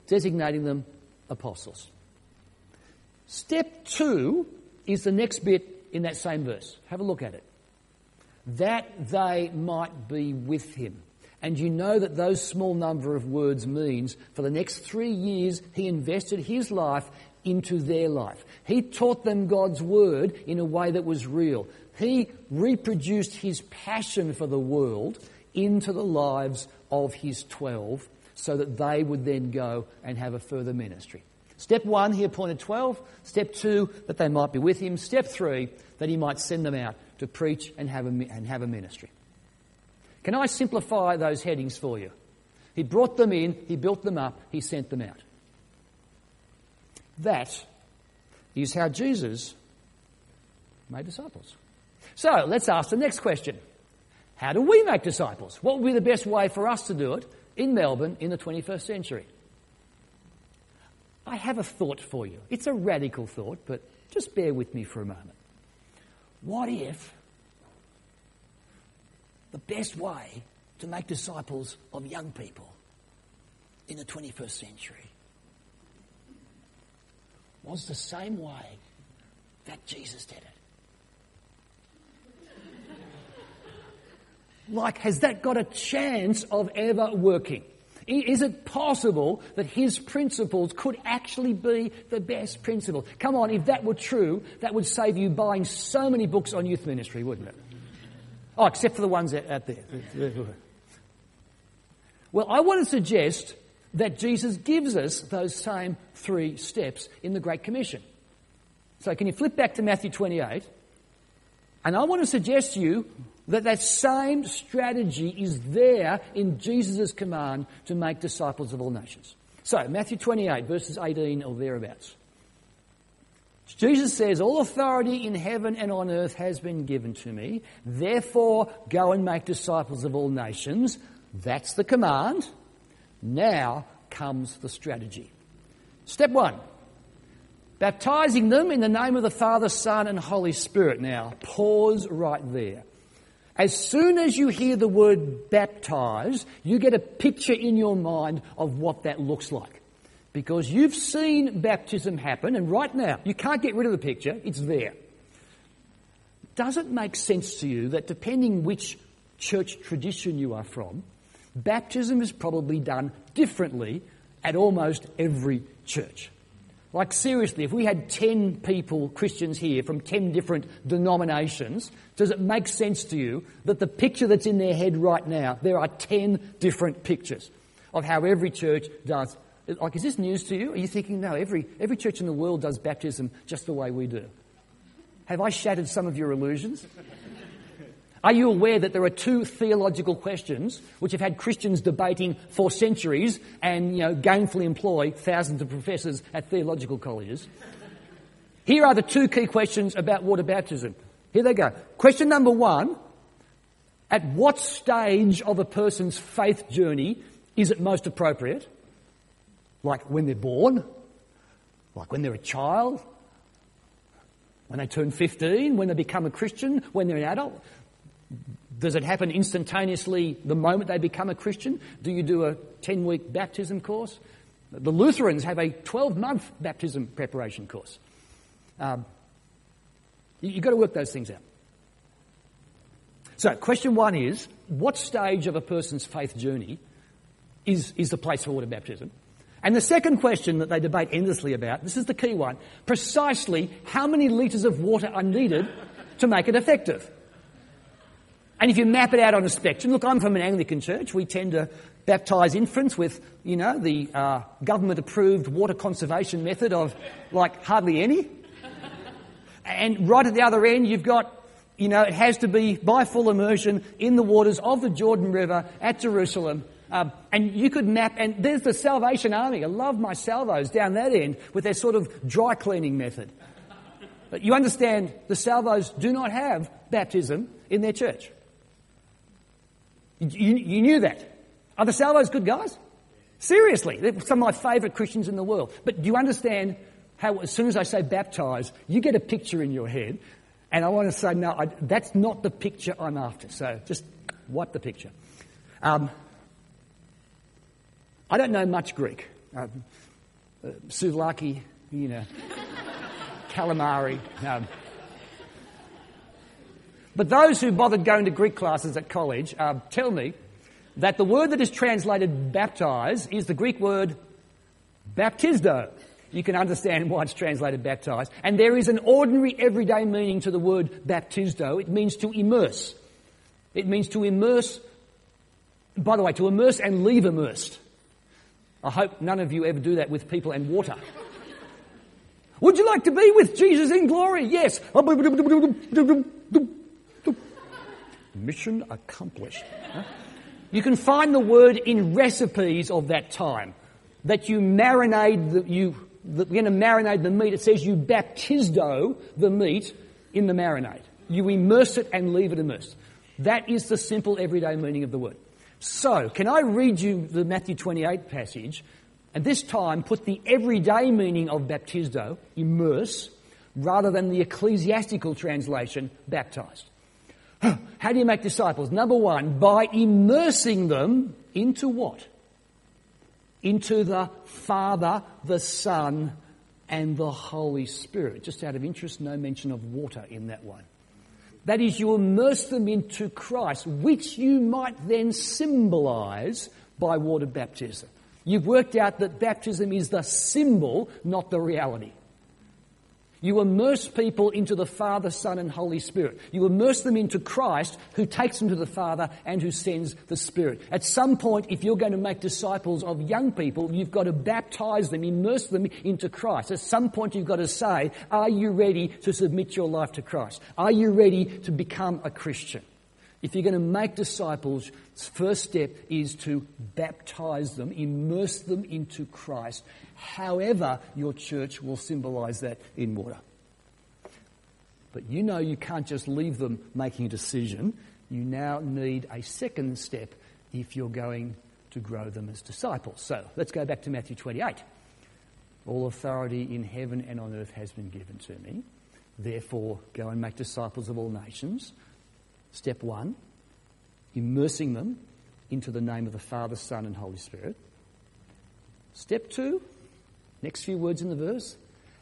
designating them apostles. Step two is the next bit in that same verse. Have a look at it. That they might be with him. And you know that those small number of words means for the next three years he invested his life into their life. He taught them God's word in a way that was real. He reproduced his passion for the world into the lives of his 12 so that they would then go and have a further ministry. Step one, he appointed 12. Step two, that they might be with him. Step three, that he might send them out to preach and have a, and have a ministry. Can I simplify those headings for you? He brought them in, he built them up, he sent them out. That is how Jesus made disciples. So let's ask the next question How do we make disciples? What would be the best way for us to do it in Melbourne in the 21st century? I have a thought for you. It's a radical thought, but just bear with me for a moment. What if the best way to make disciples of young people in the 21st century was the same way that Jesus did it? Like, has that got a chance of ever working? Is it possible that his principles could actually be the best principles? Come on, if that were true, that would save you buying so many books on youth ministry, wouldn't it? Oh, except for the ones out there. Well, I want to suggest that Jesus gives us those same three steps in the Great Commission. So, can you flip back to Matthew 28? And I want to suggest to you that that same strategy is there in Jesus' command to make disciples of all nations. So, Matthew 28, verses 18 or thereabouts. Jesus says, All authority in heaven and on earth has been given to me. Therefore, go and make disciples of all nations. That's the command. Now comes the strategy. Step one baptizing them in the name of the Father, Son, and Holy Spirit. Now, pause right there. As soon as you hear the word baptize, you get a picture in your mind of what that looks like. Because you've seen baptism happen, and right now, you can't get rid of the picture, it's there. Does it make sense to you that depending which church tradition you are from, baptism is probably done differently at almost every church? Like, seriously, if we had 10 people, Christians here, from 10 different denominations, does it make sense to you that the picture that's in their head right now, there are 10 different pictures of how every church does? Like, is this news to you? Are you thinking, no, every, every church in the world does baptism just the way we do? Have I shattered some of your illusions? Are you aware that there are two theological questions which have had Christians debating for centuries and you know, gainfully employ thousands of professors at theological colleges? Here are the two key questions about water baptism. Here they go. Question number one At what stage of a person's faith journey is it most appropriate? Like when they're born? Like when they're a child? When they turn 15? When they become a Christian? When they're an adult? Does it happen instantaneously the moment they become a Christian? Do you do a 10 week baptism course? The Lutherans have a 12 month baptism preparation course. Um, you've got to work those things out. So, question one is what stage of a person's faith journey is, is the place for water baptism? And the second question that they debate endlessly about, this is the key one, precisely how many litres of water are needed to make it effective? And if you map it out on a spectrum, look, I'm from an Anglican church. We tend to baptise infants with, you know, the uh, government approved water conservation method of like hardly any. And right at the other end, you've got, you know, it has to be by full immersion in the waters of the Jordan River at Jerusalem. Um, and you could map, and there's the Salvation Army. I love my salvos down that end with their sort of dry cleaning method. But you understand the salvos do not have baptism in their church. You, you knew that. Are the Salvos good guys? Seriously, they're some of my favourite Christians in the world. But do you understand how, as soon as I say baptise, you get a picture in your head, and I want to say, no, I, that's not the picture I'm after. So just wipe the picture. Um, I don't know much Greek. Um, uh, souvlaki, you know, *laughs* calamari. Um, but those who bothered going to Greek classes at college uh, tell me that the word that is translated baptize is the Greek word baptizo. You can understand why it's translated baptize. And there is an ordinary everyday meaning to the word baptizo. It means to immerse. It means to immerse By the way, to immerse and leave immersed. I hope none of you ever do that with people and water. Would you like to be with Jesus in glory? Yes. Mission accomplished. You can find the word in recipes of that time that you marinate the, you the, we're going to marinate the meat. It says you baptizo the meat in the marinade. You immerse it and leave it immersed. That is the simple everyday meaning of the word. So, can I read you the Matthew 28 passage and this time put the everyday meaning of baptizo, immerse, rather than the ecclesiastical translation, baptized? *gasps* How do you make disciples? Number one, by immersing them into what? Into the Father, the Son, and the Holy Spirit. Just out of interest, no mention of water in that one. That is, you immerse them into Christ, which you might then symbolize by water baptism. You've worked out that baptism is the symbol, not the reality. You immerse people into the Father, Son, and Holy Spirit. You immerse them into Christ, who takes them to the Father and who sends the Spirit. At some point, if you're going to make disciples of young people, you've got to baptize them, immerse them into Christ. At some point, you've got to say, Are you ready to submit your life to Christ? Are you ready to become a Christian? If you're going to make disciples, first step is to baptize them, immerse them into Christ, however your church will symbolize that in water. But you know you can't just leave them making a decision. You now need a second step if you're going to grow them as disciples. So let's go back to Matthew 28. All authority in heaven and on earth has been given to me. Therefore, go and make disciples of all nations Step one, immersing them into the name of the Father, Son, and Holy Spirit. Step two, next few words in the verse,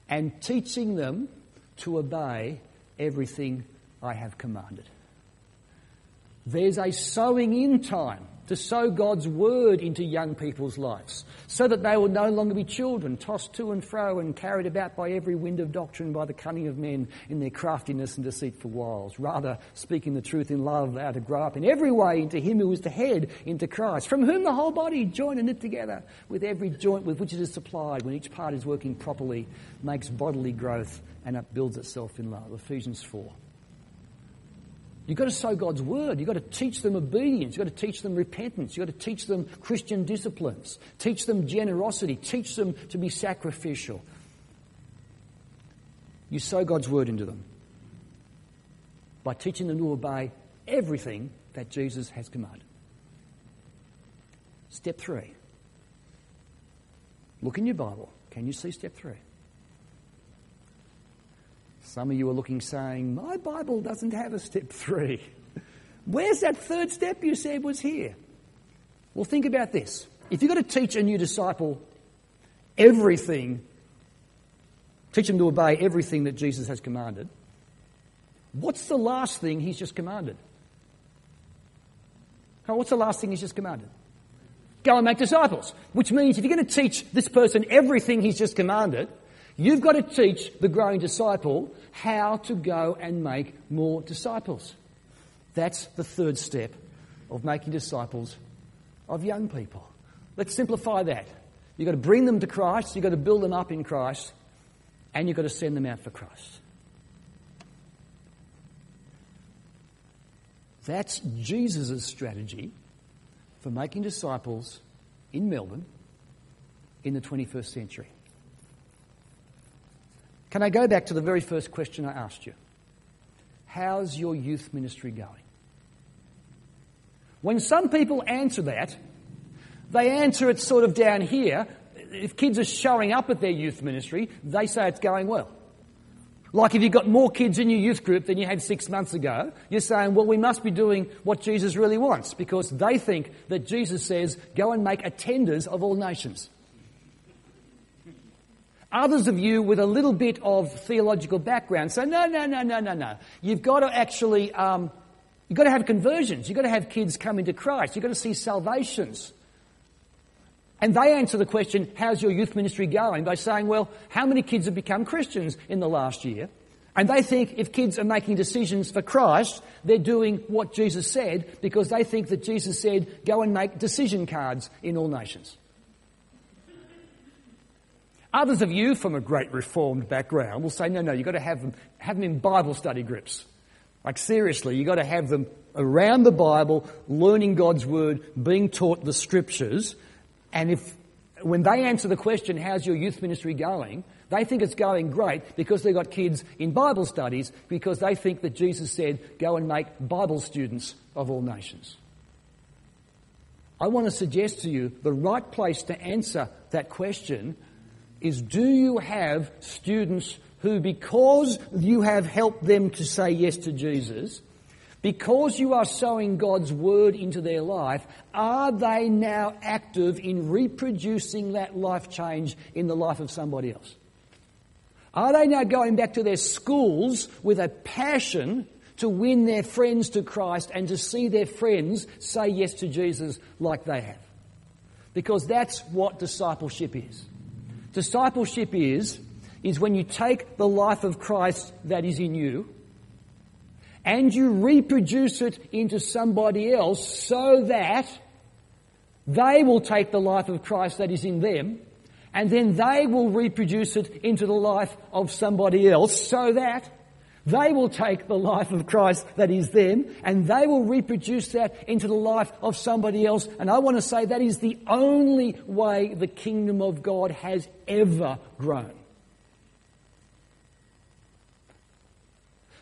and teaching them to obey everything I have commanded. There's a sowing in time to sow God's word into young people's lives so that they will no longer be children tossed to and fro and carried about by every wind of doctrine by the cunning of men in their craftiness and deceitful wiles. Rather, speaking the truth in love, they are to grow up in every way into Him who is the head, into Christ, from whom the whole body, joined and knit together with every joint with which it is supplied, when each part is working properly, makes bodily growth and upbuilds itself in love. Ephesians 4. You've got to sow God's word. You've got to teach them obedience. You've got to teach them repentance. You've got to teach them Christian disciplines. Teach them generosity. Teach them to be sacrificial. You sow God's word into them by teaching them to obey everything that Jesus has commanded. Step three. Look in your Bible. Can you see step three? Some of you are looking saying, My Bible doesn't have a step three. *laughs* Where's that third step you said was here? Well, think about this. If you've got to teach a new disciple everything, teach them to obey everything that Jesus has commanded, what's the last thing he's just commanded? what's the last thing he's just commanded? Go and make disciples. Which means if you're going to teach this person everything he's just commanded, You've got to teach the growing disciple how to go and make more disciples. That's the third step of making disciples of young people. Let's simplify that. You've got to bring them to Christ, you've got to build them up in Christ, and you've got to send them out for Christ. That's Jesus' strategy for making disciples in Melbourne in the 21st century. Can I go back to the very first question I asked you? How's your youth ministry going? When some people answer that, they answer it sort of down here. If kids are showing up at their youth ministry, they say it's going well. Like if you've got more kids in your youth group than you had six months ago, you're saying, well, we must be doing what Jesus really wants because they think that Jesus says, go and make attenders of all nations. Others of you with a little bit of theological background say, no, no, no, no, no, no. You've got to actually, um, you've got to have conversions. You've got to have kids come into Christ. You've got to see salvations. And they answer the question, how's your youth ministry going? By saying, well, how many kids have become Christians in the last year? And they think if kids are making decisions for Christ, they're doing what Jesus said because they think that Jesus said, go and make decision cards in all nations. Others of you from a great reformed background will say, no, no, you've got to have them, have them in Bible study groups. Like seriously, you've got to have them around the Bible, learning God's Word, being taught the Scriptures. And if, when they answer the question, how's your youth ministry going? They think it's going great because they've got kids in Bible studies because they think that Jesus said, go and make Bible students of all nations. I want to suggest to you the right place to answer that question is do you have students who, because you have helped them to say yes to Jesus, because you are sowing God's word into their life, are they now active in reproducing that life change in the life of somebody else? Are they now going back to their schools with a passion to win their friends to Christ and to see their friends say yes to Jesus like they have? Because that's what discipleship is. Discipleship is, is when you take the life of Christ that is in you and you reproduce it into somebody else so that they will take the life of Christ that is in them and then they will reproduce it into the life of somebody else so that they will take the life of Christ that is them and they will reproduce that into the life of somebody else. And I want to say that is the only way the kingdom of God has ever grown.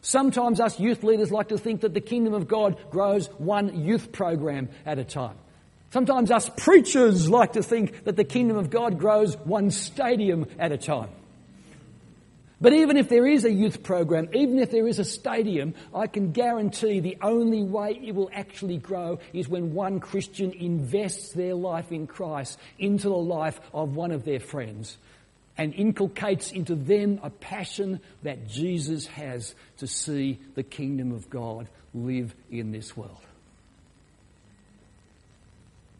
Sometimes us youth leaders like to think that the kingdom of God grows one youth program at a time. Sometimes us preachers like to think that the kingdom of God grows one stadium at a time. But even if there is a youth program, even if there is a stadium, I can guarantee the only way it will actually grow is when one Christian invests their life in Christ into the life of one of their friends and inculcates into them a passion that Jesus has to see the kingdom of God live in this world.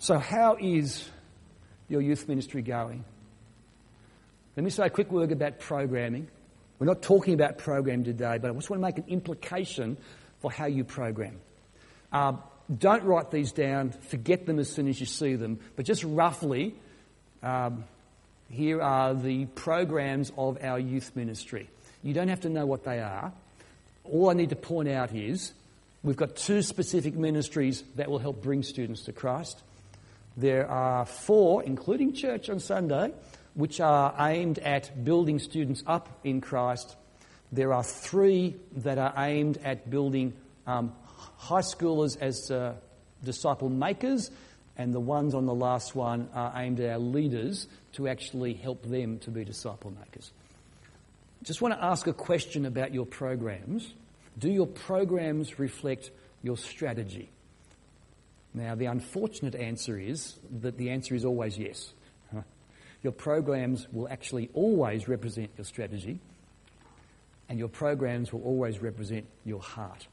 So, how is your youth ministry going? Let me say a quick word about programming. We're not talking about program today, but I just want to make an implication for how you program. Uh, don't write these down, forget them as soon as you see them, but just roughly, um, here are the programs of our youth ministry. You don't have to know what they are. All I need to point out is we've got two specific ministries that will help bring students to Christ. There are four, including church on Sunday, which are aimed at building students up in Christ. There are three that are aimed at building um, high schoolers as uh, disciple makers, and the ones on the last one are aimed at our leaders to actually help them to be disciple makers. Just want to ask a question about your programs. Do your programs reflect your strategy? Now, the unfortunate answer is that the answer is always yes. Your programs will actually always represent your strategy, and your programs will always represent your heart.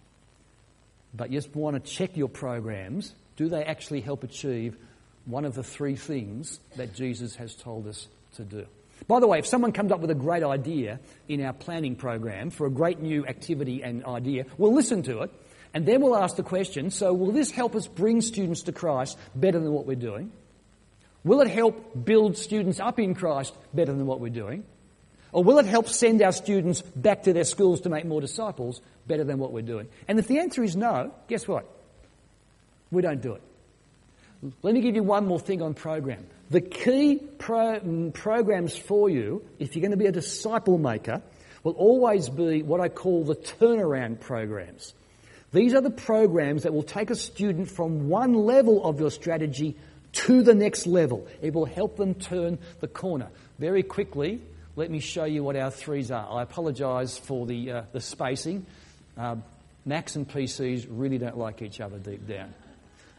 But you just want to check your programs. Do they actually help achieve one of the three things that Jesus has told us to do? By the way, if someone comes up with a great idea in our planning program for a great new activity and idea, we'll listen to it and then we'll ask the question so, will this help us bring students to Christ better than what we're doing? Will it help build students up in Christ better than what we're doing? Or will it help send our students back to their schools to make more disciples better than what we're doing? And if the answer is no, guess what? We don't do it. Let me give you one more thing on program. The key pro- mm, programs for you, if you're going to be a disciple maker, will always be what I call the turnaround programs. These are the programs that will take a student from one level of your strategy to the next level. It will help them turn the corner. Very quickly, let me show you what our threes are. I apologise for the, uh, the spacing. Uh, Macs and PCs really don't like each other deep down.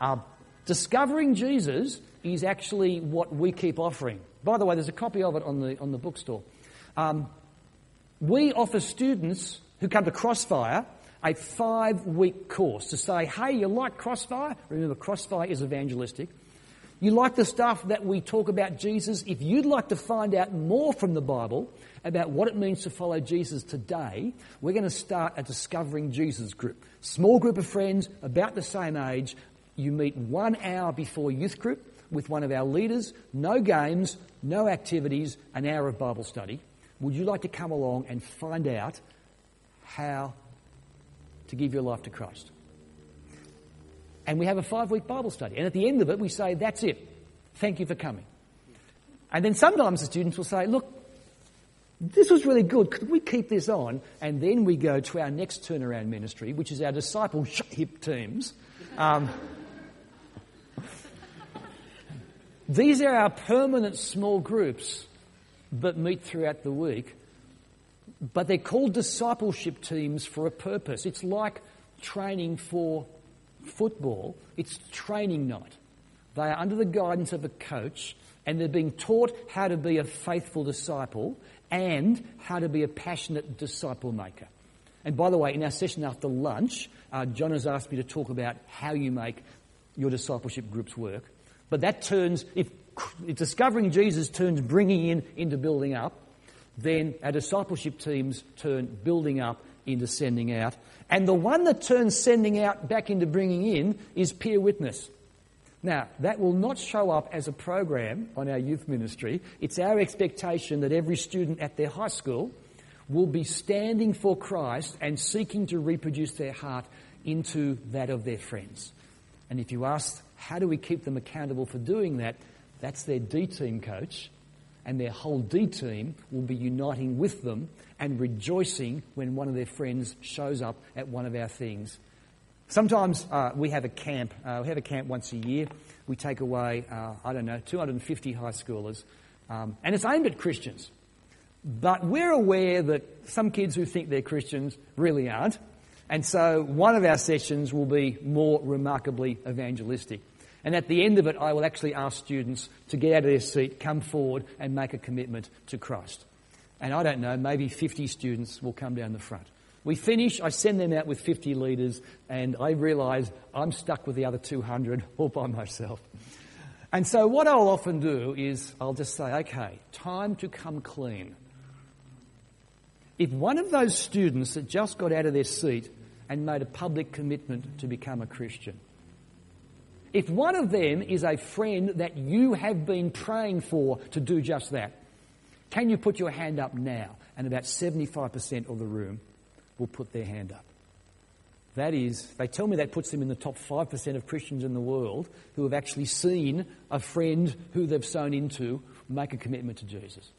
Uh, discovering Jesus is actually what we keep offering. By the way, there's a copy of it on the, on the bookstore. Um, we offer students who come to Crossfire a five week course to say, hey, you like Crossfire? Remember, Crossfire is evangelistic You like the stuff that we talk about Jesus? If you'd like to find out more from the Bible about what it means to follow Jesus today, we're going to start a Discovering Jesus group. Small group of friends, about the same age. You meet one hour before youth group with one of our leaders. No games, no activities, an hour of Bible study. Would you like to come along and find out how to give your life to Christ? And we have a five week Bible study. And at the end of it, we say, That's it. Thank you for coming. And then sometimes the students will say, Look, this was really good. Could we keep this on? And then we go to our next turnaround ministry, which is our discipleship teams. Um, these are our permanent small groups that meet throughout the week. But they're called discipleship teams for a purpose. It's like training for football, it's training night. They are under the guidance of a coach and they're being taught how to be a faithful disciple and how to be a passionate disciple maker. And by the way, in our session after lunch, uh, John has asked me to talk about how you make your discipleship groups work. But that turns, if, if discovering Jesus turns bringing in into building up, then our discipleship teams turn building up into sending out. And the one that turns sending out back into bringing in is peer witness. Now, that will not show up as a program on our youth ministry. It's our expectation that every student at their high school will be standing for Christ and seeking to reproduce their heart into that of their friends. And if you ask, how do we keep them accountable for doing that? That's their D team coach, and their whole D team will be uniting with them and rejoicing when one of their friends shows up at one of our things. Sometimes uh, we have a camp. Uh, we have a camp once a year. We take away, uh, I don't know, 250 high schoolers. Um, and it's aimed at Christians. But we're aware that some kids who think they're Christians really aren't. And so one of our sessions will be more remarkably evangelistic. And at the end of it, I will actually ask students to get out of their seat, come forward, and make a commitment to Christ. And I don't know, maybe 50 students will come down the front. We finish, I send them out with 50 leaders, and I realise I'm stuck with the other 200 all by myself. And so, what I'll often do is I'll just say, okay, time to come clean. If one of those students that just got out of their seat and made a public commitment to become a Christian, if one of them is a friend that you have been praying for to do just that, can you put your hand up now? And about 75% of the room will put their hand up. That is, they tell me that puts them in the top 5% of Christians in the world who have actually seen a friend who they've sown into make a commitment to Jesus.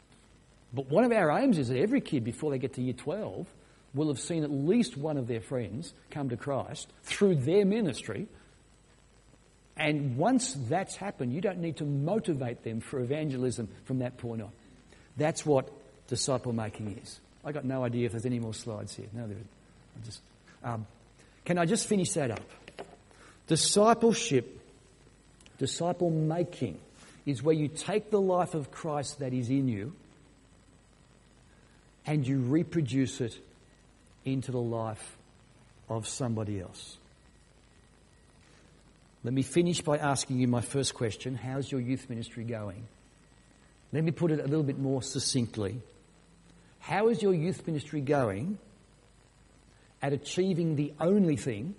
But one of our aims is that every kid, before they get to year 12, will have seen at least one of their friends come to Christ through their ministry. And once that's happened, you don't need to motivate them for evangelism from that point on. That's what disciple making is. I got no idea if there's any more slides here. No, there isn't. Just, um, can I just finish that up? Discipleship, disciple making, is where you take the life of Christ that is in you and you reproduce it into the life of somebody else. Let me finish by asking you my first question How's your youth ministry going? Let me put it a little bit more succinctly. How is your youth ministry going at achieving the only thing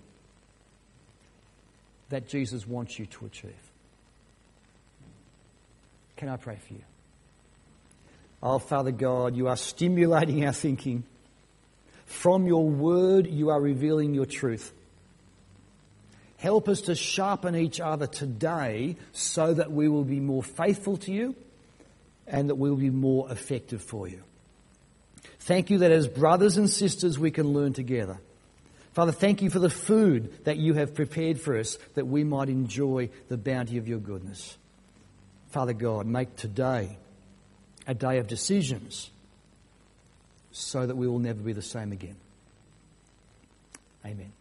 that Jesus wants you to achieve? Can I pray for you? Oh, Father God, you are stimulating our thinking. From your word, you are revealing your truth. Help us to sharpen each other today so that we will be more faithful to you and that we'll be more effective for you. Thank you that as brothers and sisters we can learn together. Father, thank you for the food that you have prepared for us that we might enjoy the bounty of your goodness. Father God, make today a day of decisions so that we will never be the same again. Amen.